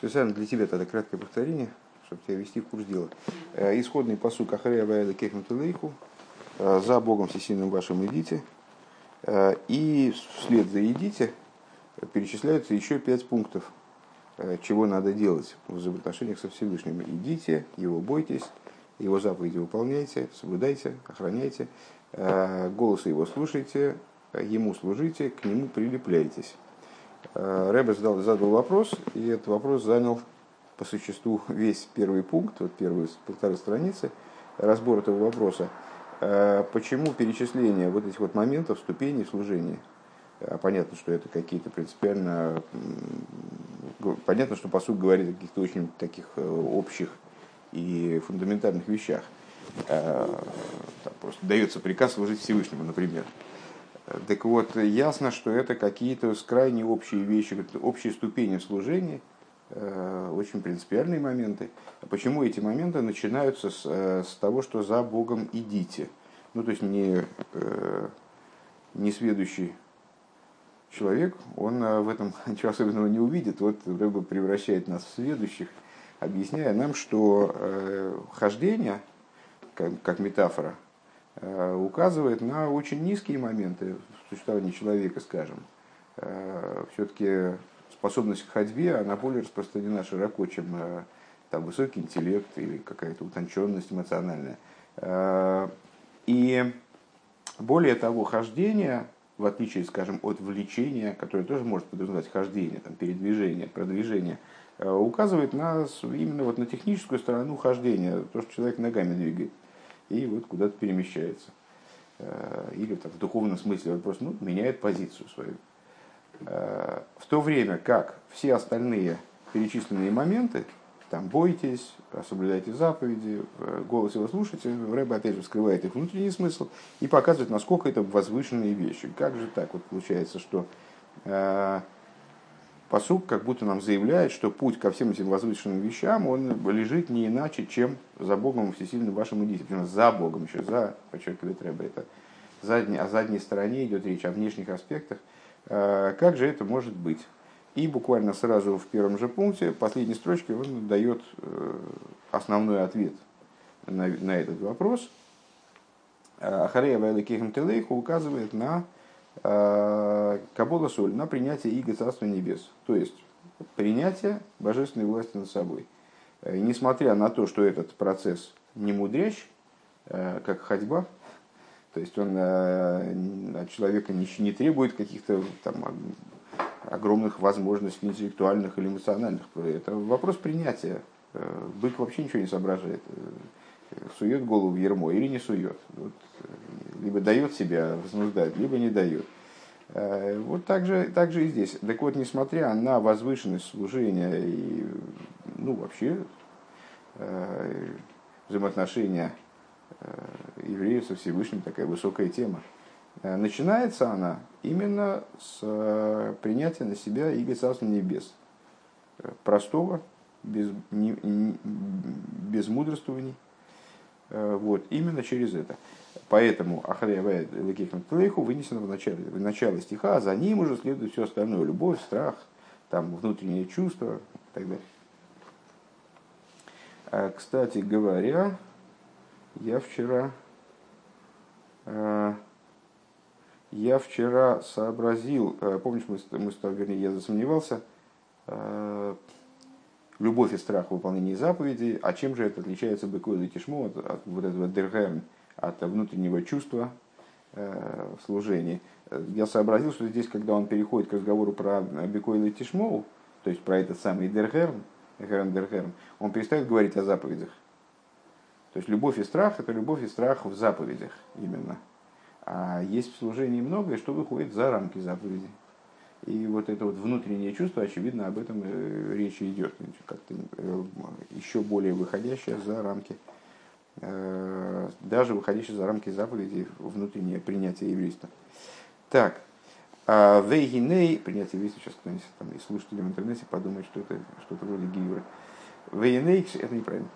Специально для тебя тогда краткое повторение, чтобы тебя вести в курс дела. Э, исходный посук Ахарея Ваэда Кехматулейху э, «За Богом всесильным вашим идите». Э, и вслед за «идите» перечисляются еще пять пунктов, чего надо делать в взаимоотношениях со Всевышним. Идите, его бойтесь, его заповеди выполняйте, соблюдайте, охраняйте, голоса его слушайте, ему служите, к нему прилепляйтесь. Рэбе задал, задал вопрос, и этот вопрос занял по существу весь первый пункт, вот первые полторы страницы, разбор этого вопроса. Э, почему перечисление вот этих вот моментов, ступеней служения? А понятно, что это какие-то принципиально... Понятно, что посуд говорит о каких-то очень таких э, общих и фундаментальных вещах. Э, там просто дается приказ служить Всевышнему, например. Так вот, ясно, что это какие-то крайне общие вещи, общие ступени служения, э, очень принципиальные моменты. Почему эти моменты начинаются с, э, с того, что за Богом идите? Ну, то есть не, э, не сведущий человек, он в этом ничего особенного не увидит. Вот Рэба превращает нас в сведущих, объясняя нам, что хождение, как, как метафора, указывает на очень низкие моменты в существовании человека, скажем. Э, Все-таки способность к ходьбе, она более распространена широко, чем э, там, высокий интеллект или какая-то утонченность эмоциональная. И более того, хождение, в отличие, скажем, от влечения, которое тоже может подразумевать хождение, там, передвижение, продвижение, указывает на, именно вот на техническую сторону хождения, то, что человек ногами двигает и вот куда-то перемещается. Э, или в духовном смысле он просто ну, меняет позицию свою. Э, в то время как все остальные перечисленные моменты, там бойтесь, соблюдайте заповеди, э, голос его слушайте, Рэба опять же вскрывает их внутренний смысл и показывает, насколько это возвышенные вещи. Как же так вот получается, что посук как будто нам заявляет, что путь ко всем этим возвышенным вещам, он лежит не иначе, чем за Богом всесильным вашим идите. Причем за Богом еще, за, подчеркивает Рэбе, это задней, о задней стороне идет речь, о внешних аспектах. А, как же это может быть? И буквально сразу в первом же пункте, последней строчке, он дает э, основной ответ на, на этот вопрос. Ахарея Вайлакихам Телейху указывает на Кабола соль на принятие Иго Царства Небес. То есть принятие божественной власти над собой. И несмотря на то, что этот процесс не мудрящ, э, как ходьба, то есть он э, от человека не, не требует каких-то там огромных возможностей интеллектуальных или эмоциональных. Это вопрос принятия. Бык вообще ничего не соображает. Сует голову в ермо или не сует. Вот либо дает себя вознуждать, либо не дает. Э, вот так же, так же и здесь. Так вот, несмотря на возвышенность служения и, ну, вообще, э, взаимоотношения э, евреев со Всевышним, такая высокая тема, начинается она именно с принятия на себя Иго Царства Небес. Простого, без, не, без мудрствований. Вот, именно через это. Поэтому Ахрея Лекихматлейху вынесено в начале, в начале стиха, а за ним уже следует все остальное. Любовь, страх, там, внутренние чувства и так далее. А, кстати говоря, я вчера, а, я вчера сообразил, а, помнишь, мы, мы вернее, я засомневался, любовь и страх в выполнении заповедей, а чем же это отличается быкой и тишмо от, от вот этого дерхем, от внутреннего чувства э, в служении. Я сообразил, что здесь, когда он переходит к разговору про Бекойл и Тишмоу, то есть про этот самый Дергерм, Дергерм, он перестает говорить о заповедях. То есть любовь и страх – это любовь и страх в заповедях именно. А есть в служении многое, что выходит за рамки заповедей. И вот это вот внутреннее чувство, очевидно, об этом э, речь идет. Как-то э, еще более выходящее за рамки Э, даже выходящий за рамки заповедей внутреннее принятие еврейства. Так, а Вейгиней, принятие еврейства, сейчас кто-нибудь там из слушателей в интернете подумает, что это что-то вроде гиюра. Вейней, это неправильно.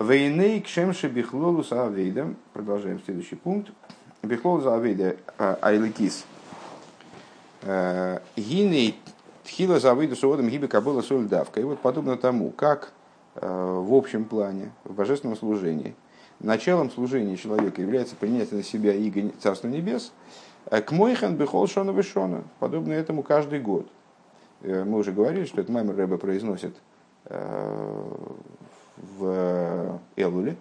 Вейней кшемши бихлолу саавейда, продолжаем следующий пункт. Бихлолу саавейда а, айликис. Э, гиней Тхила завыйду суодом гиби кабыла соль давка. И вот подобно тому, как в общем плане, в божественном служении, началом служения человека является принятие на себя иго Царства Небес, к Мойхан Бехол Шона Вишона, подобно этому каждый год. Мы уже говорили, что это Маймер Рэбе произносит в Элуле.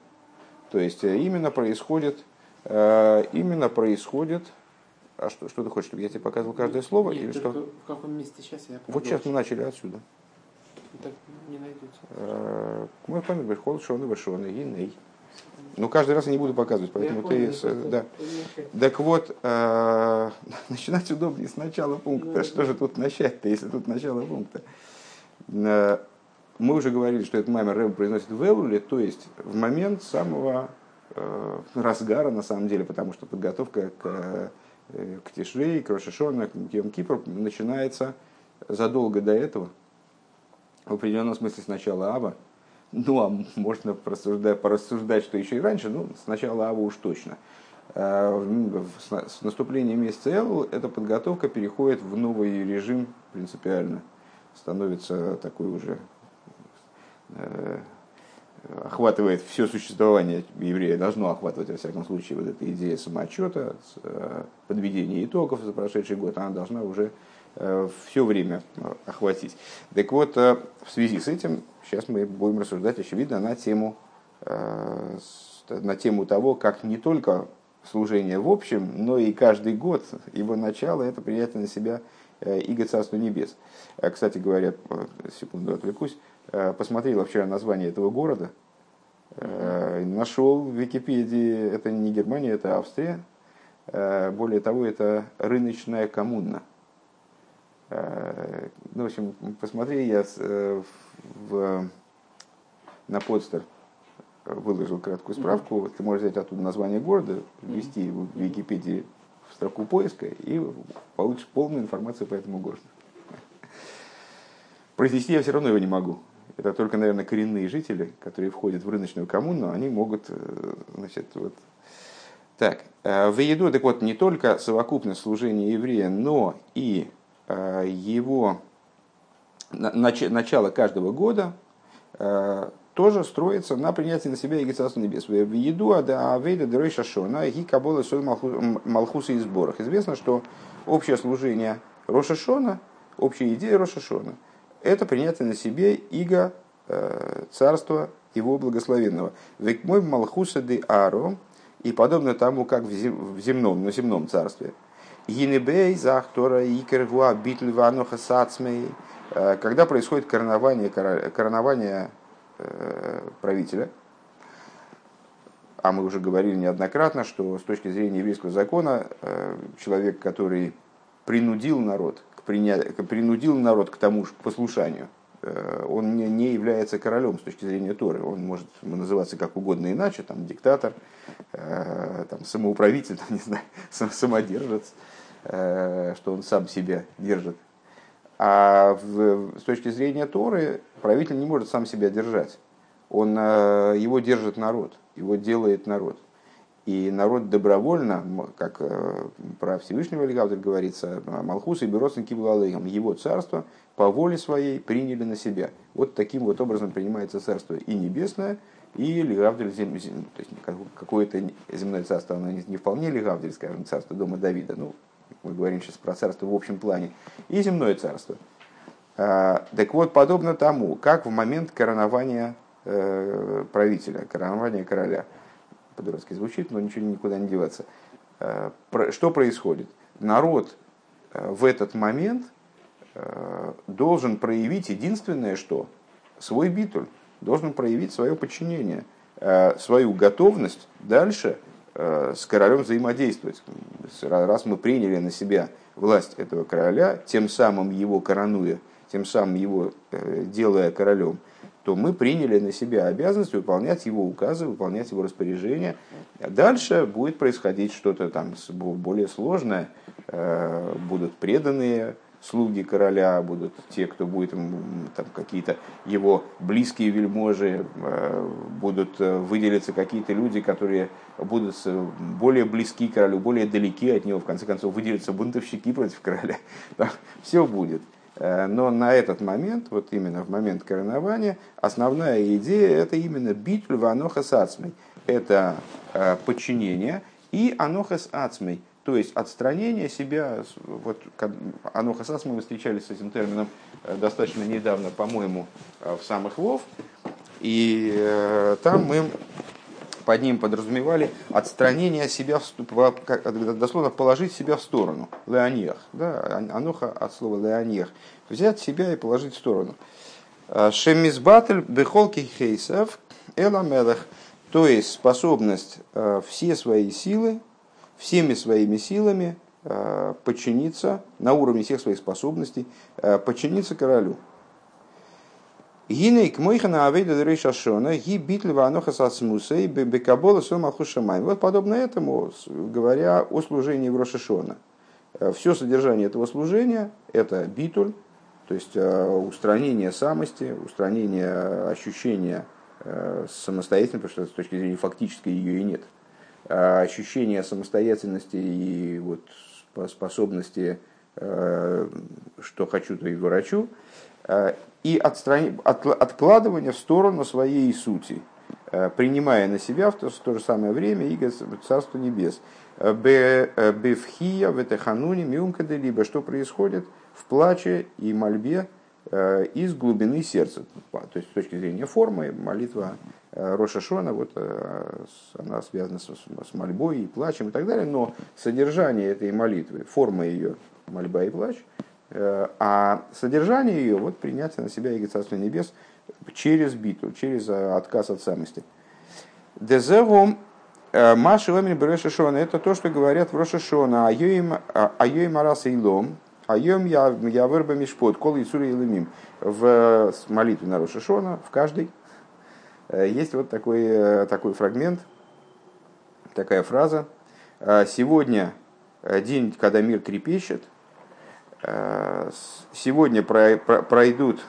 То есть именно происходит, именно происходит а что, что ты хочешь, чтобы я тебе показывал каждое слово? Нет, или что? В каком месте сейчас я Вот сейчас мы начали отсюда. Так не найдете. Э, Мой память Бехол Шона Вишона Гиней. Ну, каждый раз я не буду показывать, поэтому Я ты... понял, да. Так вот, э, начинать удобнее с начала пункта. Да, Что же тут начать-то, если тут начало пункта? Э, Мы уже говорили, что этот маймер Рэб произносит в Элуле, то есть в момент самого э, разгара, на самом деле, потому что подготовка к, к Тишрей, к Рошишона, к Кипр начинается задолго до этого, в определенном смысле сначала Ава, ну, а можно порассуждать, порассуждать, что еще и раньше, ну, сначала Ава уж точно. Э, с наступлением месяца Элу эта подготовка переходит в новый режим принципиально. Становится такой уже э, охватывает все существование еврея, должно охватывать, во всяком случае, вот эта идея самоотчета, э, подведения итогов за прошедший год, она должна уже все время э, охватить. Так вот, э, в связи с этим, сейчас мы будем рассуждать, очевидно, на тему, э, на тему того, как не только служение в общем, но и каждый год его начало – это принятие на себя э, иго Царства Небес. Э, Кстати говоря, э, секунду отвлекусь, э, посмотрел вчера название этого города, э, нашел в Википедии, это не Германия, это Австрия, Э, более того, это рыночная коммуна. Э, Ну, в общем, посмотри, я э, в, на подстер выложил краткую справку. Ты можешь взять оттуда название города, ввести в Википедии в строку поиска и получишь полную информацию по этому городу. Произнести я все равно его не могу. Это только, наверное, коренные жители, которые входят в рыночную коммуну, они могут, э, значит, вот. Так, э, в еду, так вот, не только совокупность служения еврея, но и э, его на- нач- начало каждого года тоже строится на принятии на себя Царства Небес. В еду ада авейда дерой шашона ги кабола соль малхуса и сборах. Известно, что общее служение Рошашона, общая идея Рошашона, это принятие на себе Иго э, Царства его благословенного. Век мой малхуса де аро, и подобно тому, как в зем- в земном, на земном царстве. Гинебей захтора икер гуа битль вануха сацмей. Э, Когда происходит коронование, коронование э, правителя, а мы уже говорили неоднократно, что с точки зрения еврейского закона человек, который принудил народ принудил народ к тому же послушанию, э, он не, не является королем с точки зрения Торы. Он может называться как угодно иначе, там диктатор, э, там, самоуправитель, там, не знаю, сам- самодержец, э, что он сам себя держит. А в- с точки зрения Торы правитель не может сам себя держать. Он, его держит народ, его делает народ. И народ добровольно, как э, про Всевышнего Легавдель говорится, Малхус и Беросин Киблалейхам, его царство по воле своей приняли на себя. Вот таким вот образом принимается царство и небесное, и Легавдель, зем, то есть как- какое-то земное царство, оно не, не вполне Легавдель, скажем, царство дома Давида, ну, мы говорим сейчас про царство в общем плане, и земное царство. А, Так вот, подобно тому, как в момент коронования э, правителя, коронования короля, по-дурацки звучит, но ничего никуда не деваться, э, что происходит? Народ э, в этот момент э, должен проявить единственное что? Свой битуль, должен проявить свое подчинение, свою готовность дальше с королем взаимодействовать. Раз мы приняли на себя власть этого короля, тем самым его коронуя, тем самым его делая королем, то мы приняли на себя обязанность выполнять его указы, выполнять его распоряжения. Дальше будет происходить что-то там более сложное. Э, Будут преданные слуги короля, будут те, кто будет там какие-то его близкие вельможи, э, будут э, выделиться какие-то люди, которые будут более близки королю, более далеки от него, в конце концов выделятся бунтовщики против короля. Все будет. Но на этот момент, вот именно в момент коронования, основная идея это именно битвы ванохас ацмей. Это подчинение и анохас ацмей, то есть отстранение себя, вот анохас ацмей мы встречались с этим термином достаточно недавно, по-моему, в самых Вов, и там мы под ним подразумевали отстранение себя, дословно положить себя в сторону. Леонех. Да, аноха от слова леонех. Взять себя и положить в сторону. А, Шемизбатель бехолки хейсов эламелех. То есть способность а, все свои силы, всеми своими силами а, подчиниться на уровне всех своих способностей, подчиниться королю. Гинейк мойхана авейда рейша шона, ги битлева аноха сасмусей, бекабола сома хушамай. Вот подобно этому, говоря о служении в Рошашона. Э, Все содержание этого служения – это битуль, то есть э, устранение самости, устранение ощущения э, самостоятельности, потому что с точки зрения фактической ее и нет. Ощущение самостоятельности и вот способности, что хочу, то и Э, и отстрани... от... откладывание в сторону своей сути, э, принимая на себя в то, в то же самое время и Царство Небес. Э, Бевхия, ветехануни, мюмкады, либо что происходит в плаче и мольбе из глубины сердца. То есть с точки зрения формы молитва Роша Шона, вот, она связана с, с мольбой и плачем и так далее, но содержание этой молитвы, форма ее, мольба и плач – Э, а содержание ее вот принятие на себя Иго Царства Небес через биту, через э, отказ от самости. Дезевом э, Маши Ламин Брешешона это то, что говорят в Рошашона, Айоим Арас Илом, Айом я вырба мишпот, кол Исури Илымим. В молитве на Рошашона, в каждой, есть вот такой, такой фрагмент, такая фраза. Сегодня день, когда мир трепещет, Э, сегодня пройдут,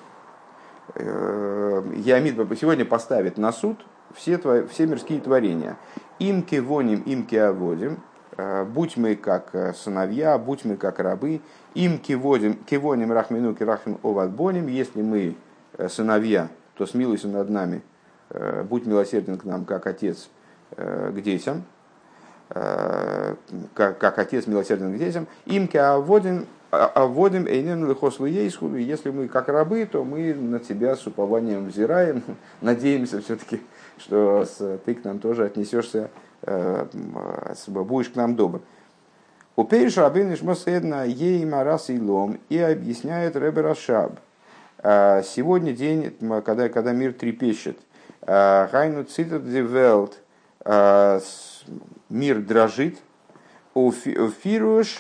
э, Ямид сегодня поставит на суд все, твои, все мирские творения. Им кивоним, им киаводим, э, будь мы как сыновья, будь мы как рабы, им киводим, кивоним рахмину кирахим овадбоним, если мы сыновья, то смилуйся над нами, будь милосерден к нам, как отец к детям, как, как отец милосерден к детям, им киаводим вводим эйнен лихос ейсхуду, если мы как рабы, то мы на тебя с упованием взираем, надеемся все-таки, что ты к нам тоже отнесешься, э, будешь к нам добр. У Пейш Рабин Ишмоседна ей марас и лом и объясняет Ребе Рашаб. Э, сегодня день, когда, когда мир трепещет. Хайну цитат велт мир дрожит. У фируш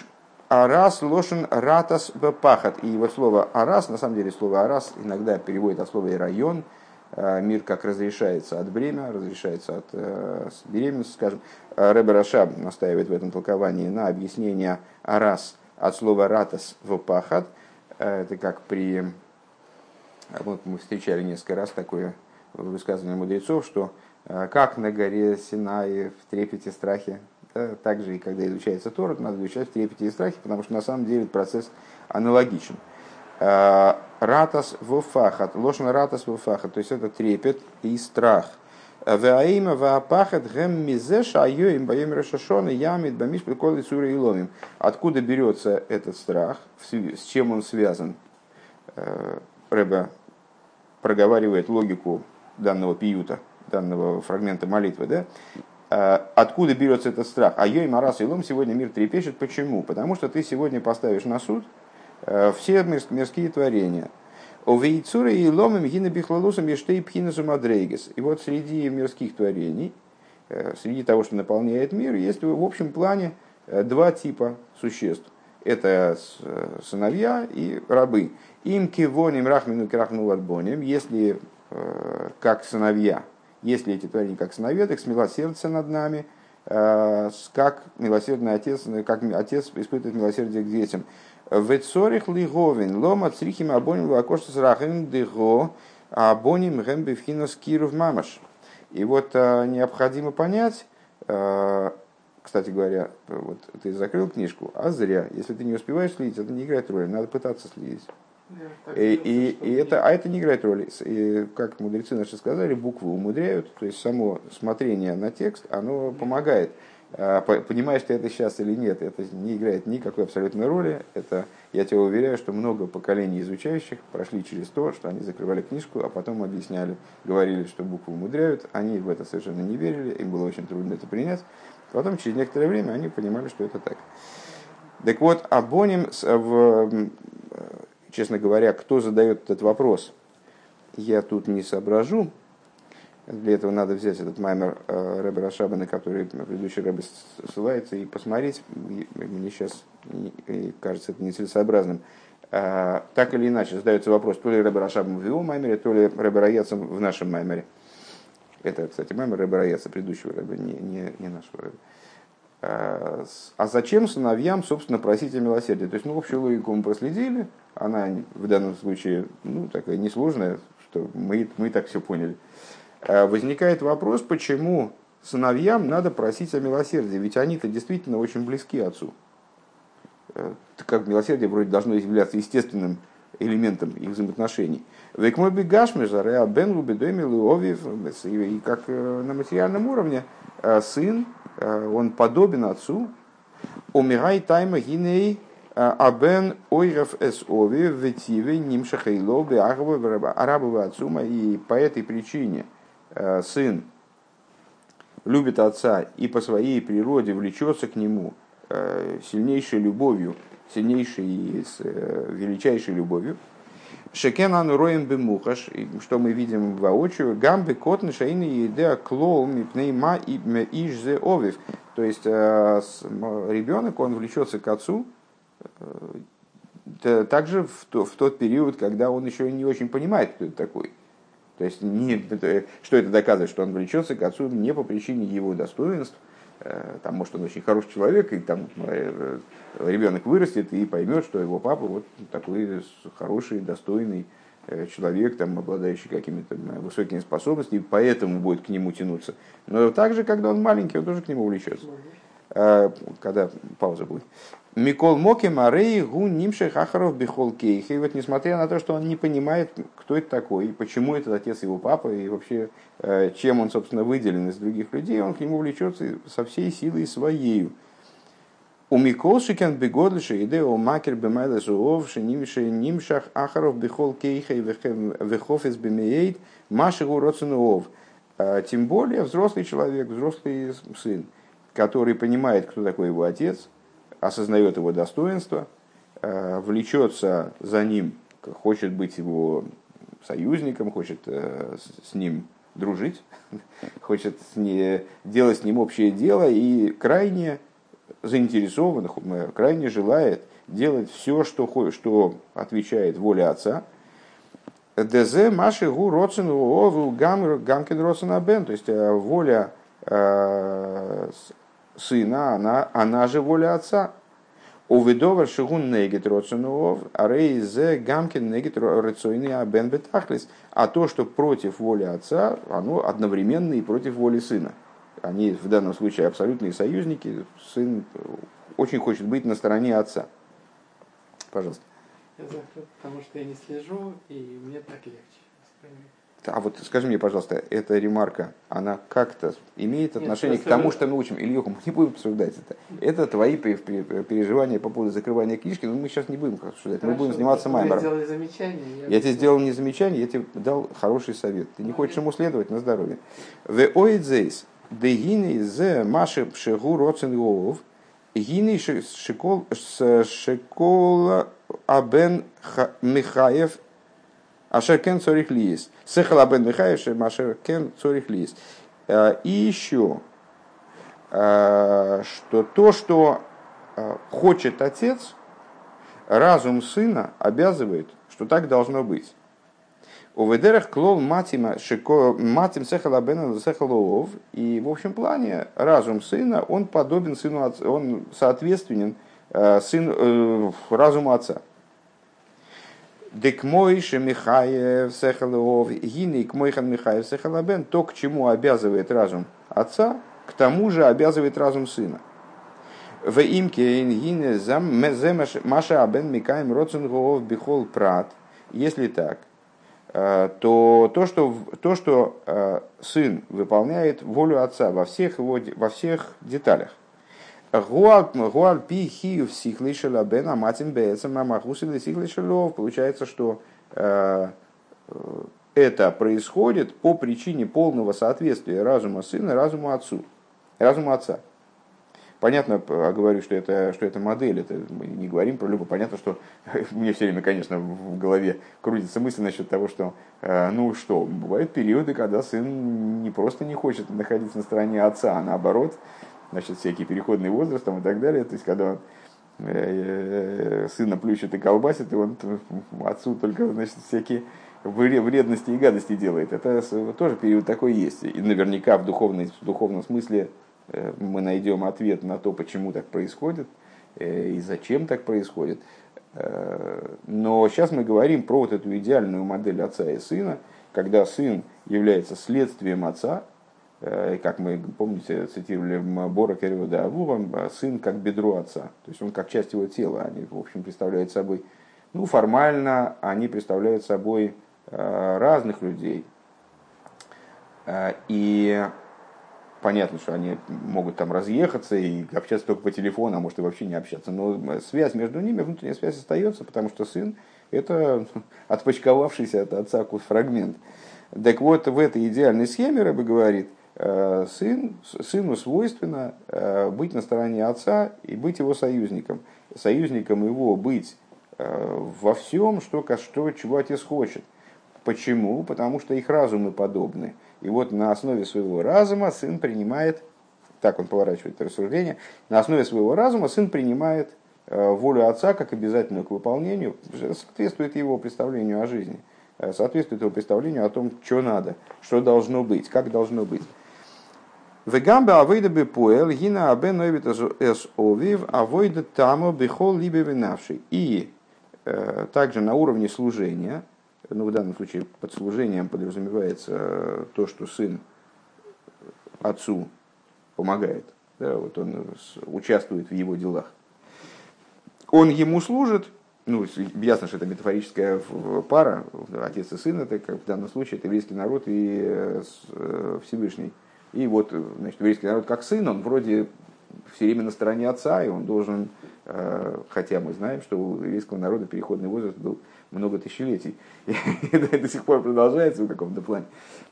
Арас лошен ратас бапахат. И вот слово арас, на самом деле слово арас иногда переводит от слова и район. Э, мир как разрешается от бремя, разрешается от э, беременности, скажем. Э, Рэбе Рашаб настаивает в этом толковании на объяснение арас от слова ратас в Это как при... Вот мы встречали несколько раз такое высказывание мудрецов, что как на горе Синай в трепете страхе также и когда изучается Тора, надо изучать в трепете и страхе, потому что на самом деле процесс аналогичен. А, ратас вуфахат, ложно ратас вуфахат, то есть это трепет и страх. Ваима ваапахат гэм мизеш айоим баем решашона ямит бамиш приколы цури и ломим. Откуда берется этот страх, с чем он связан? Э, Рэба проговаривает логику данного пиюта, данного фрагмента молитвы, да? Э, откуда берется этот страх? А Йой Марас Илом сегодня мир трепещет. Почему? Потому что ты сегодня поставишь на суд э, все мирские творения. У Вейцура и Ломим Гина Бихлалусом Ештей Пхинасу Мадрейгес. И вот среди мирских творений, э, среди того, что наполняет мир, есть в общем плане два типа существ. Это сыновья и рабы. Им кивоним рахмину крахну адбоним, если как сыновья, если эти творения как сыновья, так смилосердце над нами, э, как милосердный отец, как отец испытывает милосердие к детям. Ветсорих лиговин, лома црихим абоним лакошта срахин дего, абоним гэмбифхинос киров мамаш. И вот э, необходимо понять, э, кстати говоря, вот ты закрыл книжку, а зря. Если ты не успеваешь следить, это не играет роли, надо пытаться следить. И, и, и это, а это не играет роли. И, как мудрецы наши сказали, буквы умудряют, то есть само смотрение на текст, оно помогает. А, понимаешь ты это сейчас или нет, это не играет никакой абсолютной роли. Это, я тебе уверяю, что много поколений изучающих прошли через то, что они закрывали книжку, а потом объясняли, говорили, что буквы умудряют. Они в это совершенно не верили, им было очень трудно это принять. Потом, через некоторое время, они понимали, что это так. Так вот, Абоним, в, честно говоря, кто задает этот вопрос, я тут не соображу, для этого надо взять этот маймер э, Рэбе Рашаба, на который предыдущий Рэбе ссылается, и посмотреть. Мне сейчас кажется это нецелесообразным. А, так или иначе, задается вопрос, то ли Рэбе Рашабом в его маймере, то ли Рэбе Раяцем в нашем маймере. Это, кстати, маймер Рэбе Раяца, предыдущего Рэбе, не, не, не нашего Рэбе. А, а зачем сыновьям, собственно, просить о милосердии? То есть, ну, общую логику мы проследили, она в данном случае, ну, такая несложная, что мы, мы так все поняли. Э, возникает вопрос, почему сыновьям надо просить о милосердии, ведь они-то действительно очень близки отцу. Э, как милосердие вроде должно являться естественным элементом их взаимоотношений. И как э, на материальном уровне сын, он подобен отцу. Умирай тайма гиней абен ойров эс ови ветиве нимшахейло арабова отцума. И по этой причине – Э, сын любит отца и по своей природе влечется к нему э, сильнейшей любовью, сильнейшей и э, величайшей любовью, Шекенан роем бемухаш, что мы видим воочию, гамбы котны шейны еде клоу мипнейма и ишзе овив. То есть ребенок, он влечется к отцу, также в тот период, когда он еще не очень понимает, кто это такой. То есть, не, что это доказывает, что он влечется к отцу не по причине его достоинств, э, там, может, он очень хороший человек, и там э, ребенок вырастет и поймет, что его папа вот такой хороший, достойный э, человек, там, обладающий какими-то высокими способностями, поэтому будет к нему тянуться. Но также, когда он маленький, он тоже к нему влечется. Когда пауза будет. מכל מקום הרי הוא נמשך אחריו בכל כחו. И вот несмотря на то, что он не понимает, кто это такой, и почему этот отец его папа, и вообще э, чем он, собственно, выделен из других людей, он к нему влечется со всей силой своей. ומכל שכן בגדלו שיודע ומכיר במעלת אביו נמשך נמשך אחריו בכל כחו וחפץ במאוד Машигу Роценуов. Э, тем более взрослый человек, взрослый сын, который понимает, кто такой его отец, осознает его достоинство, э, влечется за ним, хочет быть его союзником, хочет э, с ним дружить, хочет делать с ним общее дело и крайне заинтересован, крайне желает делать все, что, что отвечает воле отца. ДЗ Маши Гу Роцин Ову Гамкин Роцин Бен. То есть э, воля сына, она, она же воля отца. Уведовар шигун негит роцунуов, а рейзе гамкин негит рацойный абен бетахлис. А то, что против воли отца, оно одновременно и против воли сына. Они в данном случае абсолютные союзники. Сын очень хочет быть на стороне отца. Пожалуйста. Я закрыт, потому что я не слежу, и мне так легче. А вот скажи мне, пожалуйста, эта ремарка, она как-то имеет отношение Нет, к тому, что мы учим? Ильюха, мы не будем обсуждать это. Это твои переживания по поводу закрывания книжки, но мы сейчас не будем обсуждать. Хорошо, мы будем заниматься маймером. замечание. Я, я тебе сделал не замечание, я тебе дал хороший совет. Ты не хочешь ему следовать на здоровье. В оидзейс, дегини зе маши пшегу роцен иов, гини шикола абен Михаев Ашер кен цорих лиес. Сехала бен Михаиш, Машер кен цорих лиес. Э, и еще, э, что то, что э, хочет отец, разум сына обязывает, что так должно быть. У ведерах клол матима матим сехала бен сехалов. И в общем плане разум сына, он подобен сыну отца, он соответственен сын, разуму отца. Дек мойше Михаев Сехалов, гини к мойхан Михаев Сехалабен, то, к чему обязывает разум отца, к тому же обязывает разум сына. В имке ингине зам Маша Абен Микаем Роценгов Бихол Прат – если так, э, то то, что, то, что э, сын выполняет волю отца во всех, его, во всех деталях. Гуаль пи хиев сихлишела бена матим бецем мамахусили сихлишелов. Получается, что э, это происходит по причине полного соответствия разума сына разуму отцу, разуму отца. Понятно, говорю, что это, что это модель, это мы не говорим про любовь. Понятно, что мне все время, конечно, в голове крутится мысль насчет того, что, э, ну что, бывают периоды, когда сын не просто не хочет находиться на стороне отца, а наоборот, значит, всякий переходный возраст там, и так далее. То есть, когда он э, сына плющит и колбасит, и он отцу только, значит, всякие вредности и гадости делает. Это тоже период такой есть. И наверняка в, духовной, в духовном смысле Э, мы найдем ответ на то, почему так происходит э, и зачем так происходит. Э, но сейчас мы говорим про вот эту идеальную модель отца и сына, когда сын является следствием отца, как мы, помните, цитировали Бора Керева Авура, сын как бедро отца, то есть он как часть его тела, они, в общем, представляют собой, ну, формально они представляют собой разных людей. И понятно, что они могут там разъехаться и общаться только по телефону, а может и вообще не общаться. Но связь между ними, внутренняя связь остается, потому что сын – это отпочковавшийся от отца фрагмент. Так вот, в этой идеальной схеме, Рэбе говорит, э, сын, сыну свойственно э, быть на стороне отца и быть его союзником. Союзником его быть э, во всем, что, что, чего отец хочет. Почему? Потому что их разумы подобны – и вот на основе своего разума сын принимает, так он поворачивает это рассуждение, на основе своего разума сын принимает э, волю отца как обязательную к выполнению, соответствует его представлению о жизни, э, соответствует его представлению о том, что надо, что должно быть, как должно быть. Вегамбе авойда бы поэл, гина абе нойбит эс овив, авойда тамо бихол либе винавший. И э, также на уровне служения – ну, в данном случае под служением подразумевается э, то, что сын отцу помогает, да, вот он участвует в его делах. Он ему служит, ну, ясно, что это метафорическая пара, отец и сын, это как в данном случае это еврейский народ и э, э, Всевышний. И вот, значит, еврейский народ как сын, он вроде все время на стороне отца, и он должен, хотя мы знаем, что у еврейского народа переходный возраст был много тысячелетий. И это до сих пор продолжается в каком-то плане.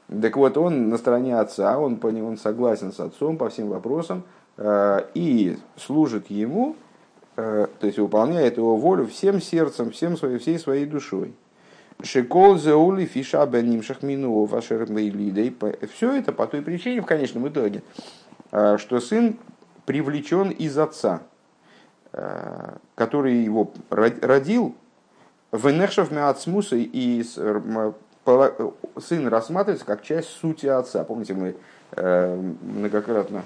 Так вот, он на стороне отца, он, он согласен с отцом по всем вопросам э, и служит ему, э, то есть выполняет его волю всем сердцем, всем своей, всей своей душой. Шикол зеули фиша беним шахмину вашер Все это по той причине, в конечном итоге, э, что сын привлечен из отца, который его родил, Венешев Меацмуса и сын рассматривается как часть сути отца. Помните, мы э, многократно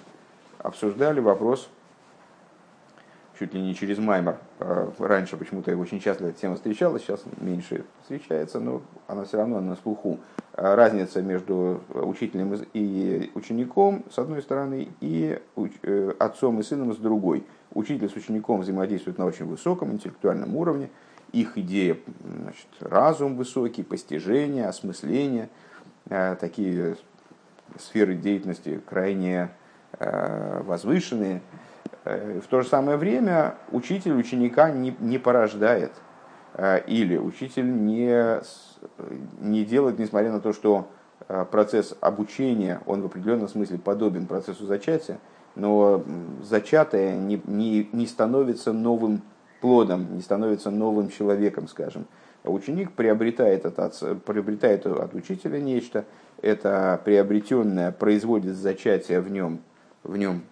обсуждали вопрос, чуть ли не через Маймер. Э, раньше почему-то очень часто эта тема встречалась, сейчас меньше встречается, но она все равно на слуху. Э, разница между учителем и учеником с одной стороны и отцом и сыном с другой. Учитель с учеником взаимодействует на очень высоком интеллектуальном уровне, их идея, значит, разум высокий, постижение, осмысление, э, такие сферы деятельности крайне э, возвышенные. Э, в то же самое время учитель ученика не, не порождает, или учитель не, не делает, несмотря на то, что процесс обучения, он в определенном смысле подобен процессу зачатия, но зачатое не, не, не становится новым плодом, не становится новым человеком, скажем. Ученик приобретает от, отца, приобретает от учителя нечто, это приобретенное производит зачатие в нем, в нем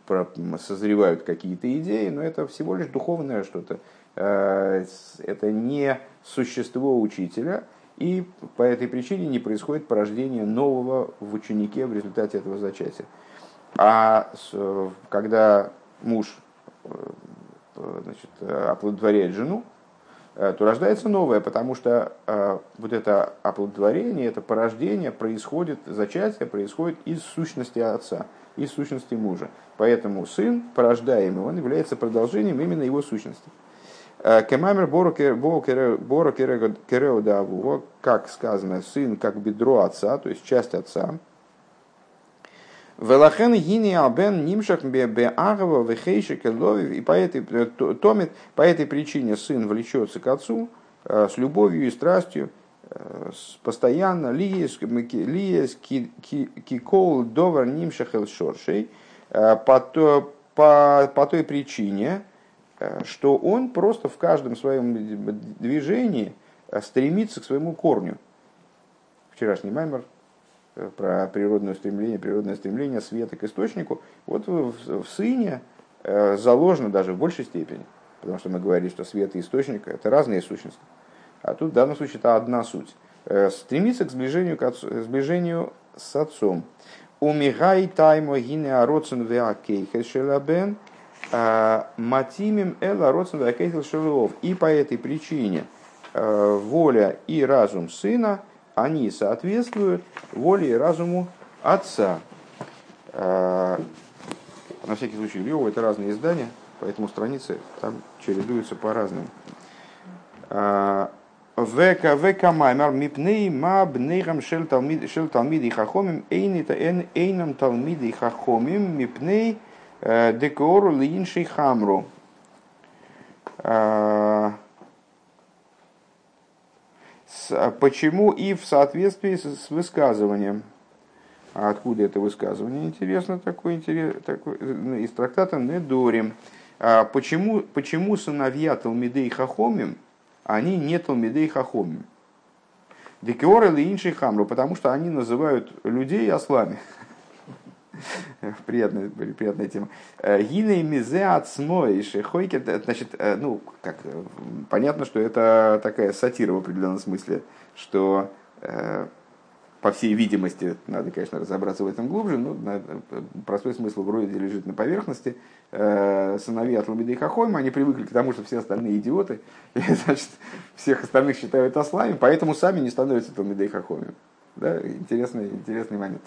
созревают какие-то идеи, но это всего лишь духовное что-то. Э, это не существо учителя, и по этой причине не происходит порождение нового в ученике в результате этого зачатия. А когда муж э, значит, оплодотворяет жену, э, то рождается новое, потому что вот это оплодотворение, это порождение происходит, зачатие происходит из сущности отца, из сущности мужа. Поэтому сын, порождаемый, он является продолжением именно его сущности. Кемаймер Боро Керео как сказано, сын как бедро отца, то есть часть отца. Велахен гини абен нимшах бе агава вехейши. И по этой, томит, по этой причине сын влечется к отцу с любовью и страстью, постоянно лиес кикол довар нимшах эл шоршей по, по, по той причине, что он просто в каждом своем движении стремится к своему корню. Вчерашний маймер э, про природное стремление, природное стремление света к источнику, вот в, в сыне э, заложено даже в большей степени, потому что мы говорили, что свет и источник – это разные сущности. А тут в данном случае это одна суть. Э, стремится к сближению, к отцу, сближению с отцом. Умигай таймо гине ароцен веакейхес шелабен а, матимим эла ароцен веакейхес шелуов. И по этой причине э, воля и разум сына, они соответствуют воле и разуму отца. Э, на всякий случай, Львова это разные издания, поэтому страницы там чередуются по-разному. Века века маймар мипней ма бнейхам шел талмиды хахомим эйнита эйнам талмиды хахомим мипней декору линшей хамру. Почему и в соответствии с высказыванием? А откуда это высказывание? Интересно, такой, интерес, такой из трактата Недорим. Почему, почему сыновья Талмидей Хахомим – они не Талмидей Хахомим. Декиор или инший хамру, потому что они называют людей ослами. приятная, приятная тема. Гиней мизе отсмой шехойки. Значит, э, ну, как, э, понятно, что это такая сатира в определенном смысле, что э, по всей видимости, надо, конечно, разобраться в этом глубже, но простой смысл вроде лежит на поверхности. Э, сыновья Атламида и Хахойма, они привыкли к тому, что все остальные идиоты, и, значит, всех остальных считают ослами, поэтому сами не становятся Атламида и Хахойма. Да? Интересный, интересный момент.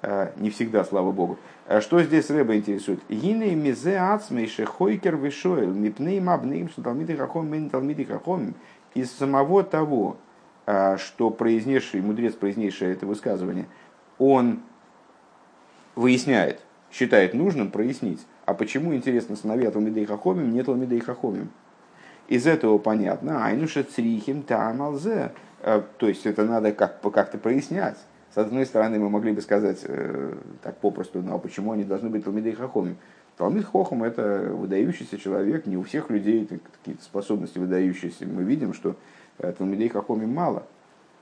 Э, не всегда, слава богу. Э, что здесь Рэба интересует? Гиней мизе ацмейше хойкер вишоэл мипней мабнейм талмиды хахомим талмиды хахомим из самого того, что произнесший, мудрец, произнесший это высказывание, он выясняет, считает нужным прояснить, а почему, интересно, сыновья Талмидей Хахомим, нет Талмидей Хахомим. Из этого понятно, айнуша црихим тамалзе, а, то есть это надо как, как-то прояснять. С одной стороны, мы могли бы сказать э, так попросту, ну а почему они должны быть Талмидей Хахомим? Талмид Хохом – это выдающийся человек, не у всех людей какие-то способности выдающиеся. Мы видим, что Талмидей Хахомим мало.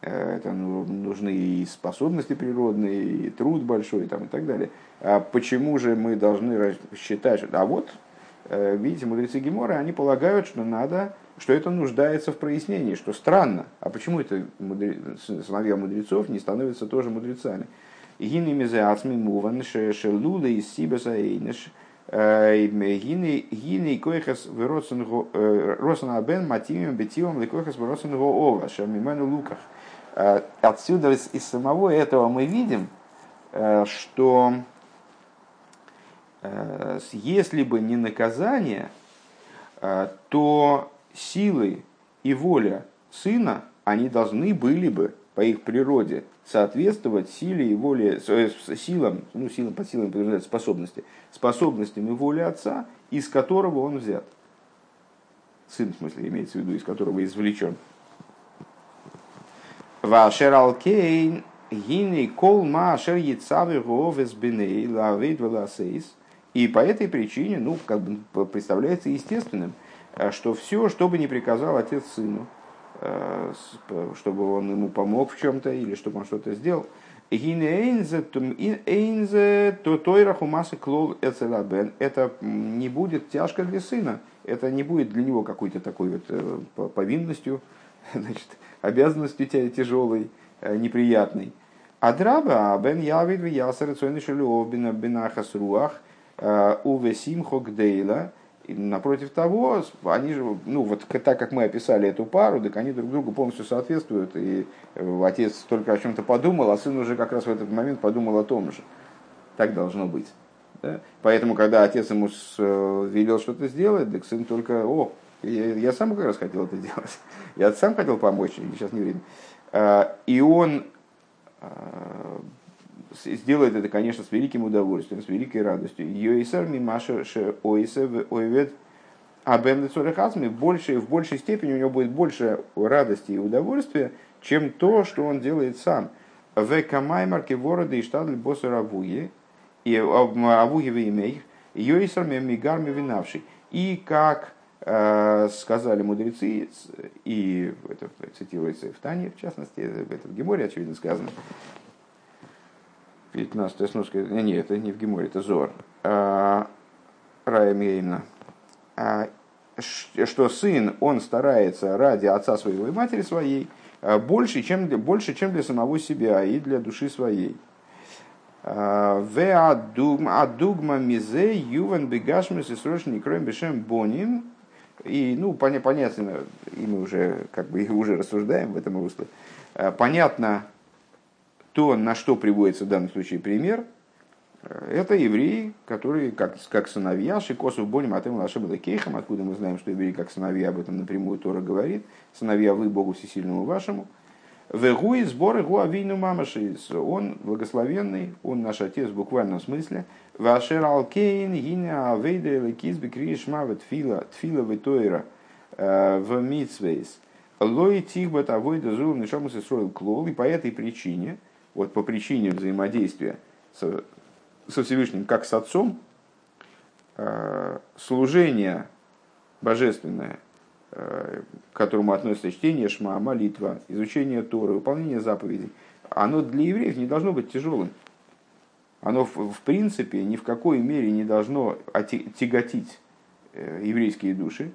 Э, это ну, нужны и способности природные, и труд большой там, и так далее. А почему же мы должны считать, что... А вот, э, видите, мудрецы Гемора, они полагают, что надо, что это нуждается в прояснении, что странно. А почему это мудре... сыновья мудрецов не становятся тоже мудрецами? Гины мизе ацми муван шелула из сибаса эйнеш – Гини койхас росана бен матимим бетивом лекойхас росана ова шамимену луках. Отсюда из самого этого мы видим, что если бы не наказание, то силы и воля сына, они должны были бы по их природе соответствовать силе и воле, э, силам, ну, силам, под силами подразумевают способности, способностям и воле отца, из которого он взят. Сын, в смысле, имеется в виду, из которого извлечен. Вашер алкейн гиней кол ма ашер яцавы говес биней лавейд веласейс. И по этой причине, ну, как бы представляется естественным, э, что все, что бы ни приказал отец сыну, чтобы он ему помог в чем-то или чтобы он что-то сделал. Это не будет тяжко для сына, это не будет для него какой-то такой вот э, повинностью, значит, обязанностью тяжелой, э, неприятной. Адраба бен явид в ясар цойны шелюов бинахас руах увесим хогдейла – и напротив того, они же, ну вот так как мы описали эту пару, так они друг другу полностью соответствуют. И э, отец только о чем-то подумал, а сын уже как раз в этот момент подумал о том же. Так должно быть. Да? Поэтому, когда отец ему э, велел что-то сделать, так сын только, о, Я, я сам как раз хотел это делать. Я сам хотел помочь, сейчас не время. А, и он а, сделает это, конечно, с великим удовольствием, с великой радостью. Йоисар мимаша ше ойсев ойвед абем в большей, в большей степени у него будет больше радости и удовольствия, чем то, что он делает сам. В камаймарке ворода и штадль босса равуи, и авуги в имеях, йоисар мигарми винавший. И как э, сказали мудрецы, и это цитируется в Тане, в частности, это в Геморе, очевидно, сказано, 15 сноска, нет, это не в Геморе, это Зор, а, Рая Мейна, а, что сын, он старается ради отца своего и матери своей а, больше, чем, больше, чем для самого себя и для души своей. В адугма мизе юван бегашмис и срочно кроем бешем боним. И, ну, понятно, и мы уже, как бы, уже рассуждаем в этом русле. Понятно, то, на что приводится в данном случае пример, э, это евреи, которые как, как сыновья, Шикосу Боним Атем Лашем Кейхам, откуда мы знаем, что евреи как сыновья, об этом напрямую Тора говорит, сыновья вы Богу Всесильному вашему. Вегуи сборы гуавину мамаши. Он благословенный, он наш отец в буквальном смысле. Вашер алкейн гине авейда лекиз бекриш мавет тфила тфила витойра э, в митсвейс. Лой тихбат авойда зул нишамус и клол. И по этой причине, вот по причине взаимодействия со, со Всевышним, как с Отцом, э, служение божественное, э, к которому относится чтение шма, молитва, изучение Торы, выполнение заповедей, оно для евреев не должно быть тяжелым. Оно в принципе ни в какой мере не должно тяготить э, еврейские души,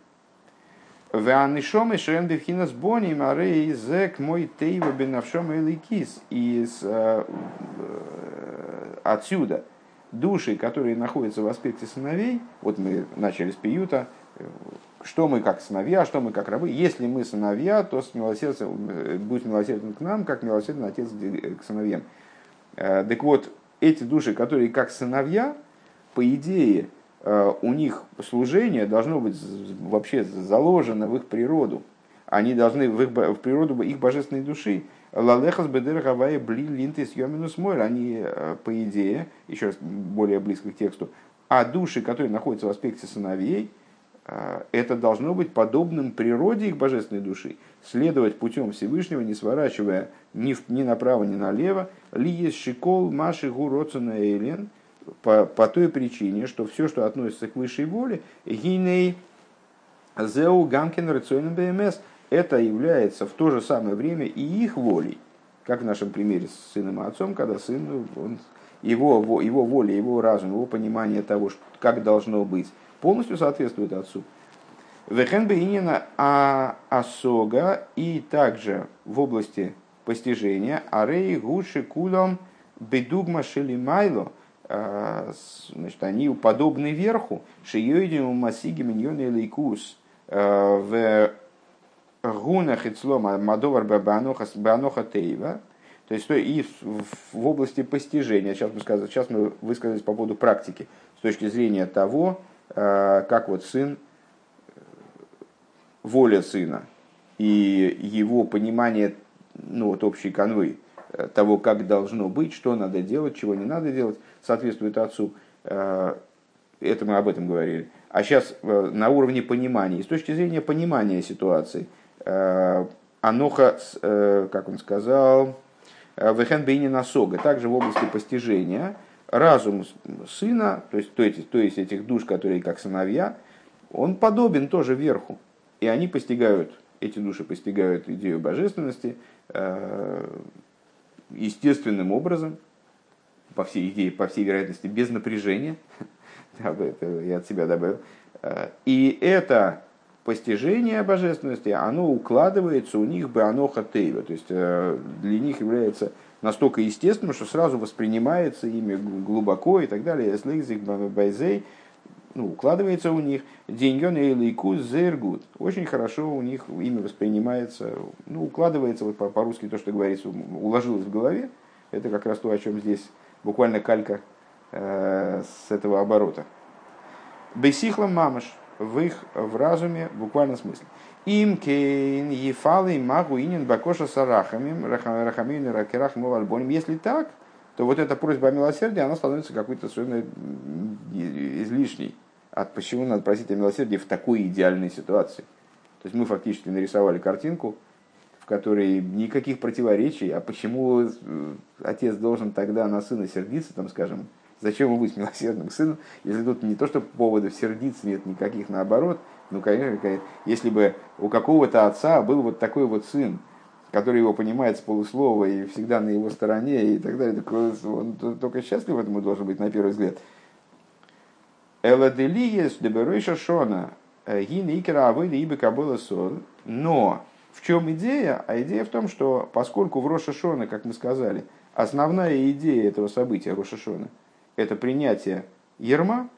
Веанишом и шем бифхинас бони марей зек мой тейва бенавшом и ликис. Из э, э, отсюда души, которые находятся в аспекте сыновей, вот мы начали с пиюта, что мы как сыновья, что мы как рабы. Если мы сыновья, то с будет милосерден к нам, как милосерден отец к сыновьям. Э, так вот, эти души, которые как сыновья, по идее, Э, у них служение должно быть вообще заложено в их природу. Они должны в, их, в природу их божественной души. Лалехас бедер гавая бли линтис йоминус мойр. Они, э, по идее, еще раз более близко к тексту, а души, которые находятся в аспекте сыновей, э, это должно быть подобным природе их божественной души. Следовать путем Всевышнего, не сворачивая ни, ни направо, ни налево. Ли есть шикол маши гуроцена элен – по, по той причине, что все, что относится к высшей воле, гиней зеу гамкин рационен БМС, это является в то же самое время и их волей, как в нашем примере с сыном и отцом, когда сын, он, его, его воля, его разум, его понимание того, как должно быть, полностью соответствует отцу. Вехен бейнина а асога и также в области постижения арей гуши кулом бедугма шелимайло – значит, они подобны верху, шиёйдим масиги миньоны лейкус а, в гунах и цлома мадовар баноха тейва, то есть и в области постижения, сейчас мы, сказали, сейчас мы высказались по поводу практики, с точки зрения того, а, как вот сын, воля сына и его понимание ну, вот общей конвы, Э, того, как должно быть, что надо делать, чего не надо делать, соответствует отцу. Э, это мы об этом говорили. А сейчас э, на уровне понимания, с точки зрения понимания ситуации, Аноха, как он сказал, Вехенбейни Насога, также в области постижения, разум сына, то есть, то, есть, то есть этих душ, которые как сыновья, он подобен тоже верху. И они постигают, эти души постигают идею божественности, естественным образом, по всей идее, по всей вероятности, без напряжения. это я от себя добавил. Э, и это постижение божественности, оно укладывается у них бы оно хатейва, то есть э, для них является настолько естественным, что сразу воспринимается ими глубоко и так далее. Байзей, ну, укладывается у них. Деньон и лейку зергут. Очень хорошо у них имя воспринимается, ну, укладывается вот по-русски то, что говорится, уложилось в голове. Это как раз то, о чем здесь буквально калька э, с этого оборота. Бейсихла мамаш. в их в разуме в буквальном смысле. Им кейн ефалы магу инин бакоша сарахамим рахамин ракерах альбоним. Если так, то вот эта просьба о милосердии, она становится какой-то совершенно излишней. От почему надо просить о милосердии в такой идеальной ситуации. То есть мы фактически нарисовали картинку, в которой никаких противоречий, а почему э, отец должен тогда на сына сердиться, там, скажем, зачем ему быть милосердным сыном, если тут не то, что поводов сердиться нет никаких, наоборот, ну, конечно, если бы у какого-то отца был вот такой вот сын, который его понимает с полуслова и всегда на его стороне и так далее, так он только счастлив этому должен быть на первый взгляд. Эладелиес деберойша шона э, гин икера авыда ибо. Но в чем идея? А идея в том, что поскольку в Роша Шона, как мы сказали, основная идея этого события Роша Шона – это принятие ерма,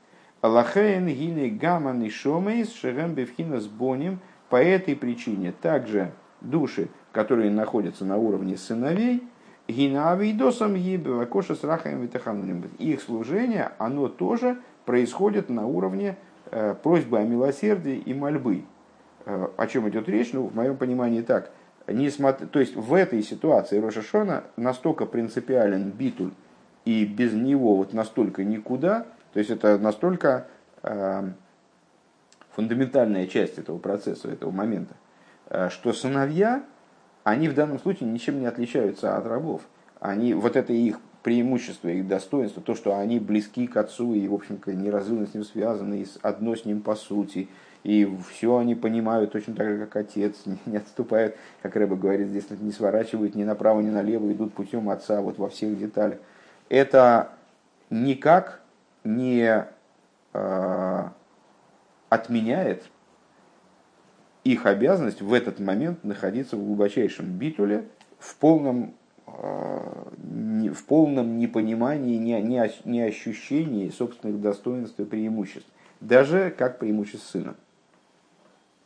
Лахейн гини гаман и шомейс шерем бевхина с боним. По этой причине также души, которые находятся на уровне сыновей, гинавидосом ебевакоша с рахаем витахануним. Их служение, оно тоже происходит на уровне э, просьбы о милосердии и мольбы. Э, о чем идет речь? Ну, в моем понимании так. Не смотр... То есть в этой ситуации Рошашона настолько принципиален битуль, и без него вот настолько никуда, то есть это настолько э, фундаментальная часть этого процесса, этого момента, э, что сыновья, они в данном случае ничем не отличаются от рабов. Они, вот это их преимущество, их достоинство, то, что они близки к отцу и, в общем, неразрывно с ним связаны, и одно с ним по сути, и все они понимают точно так же, как отец, не отступают, как Рэба говорит, здесь не сворачивают ни направо, ни налево, идут путем отца вот во всех деталях. Это никак не э, отменяет их обязанность в этот момент находиться в глубочайшем битуле, в полном, э, в полном непонимании, не, не, не ощущении собственных достоинств и преимуществ, даже как преимуществ сына.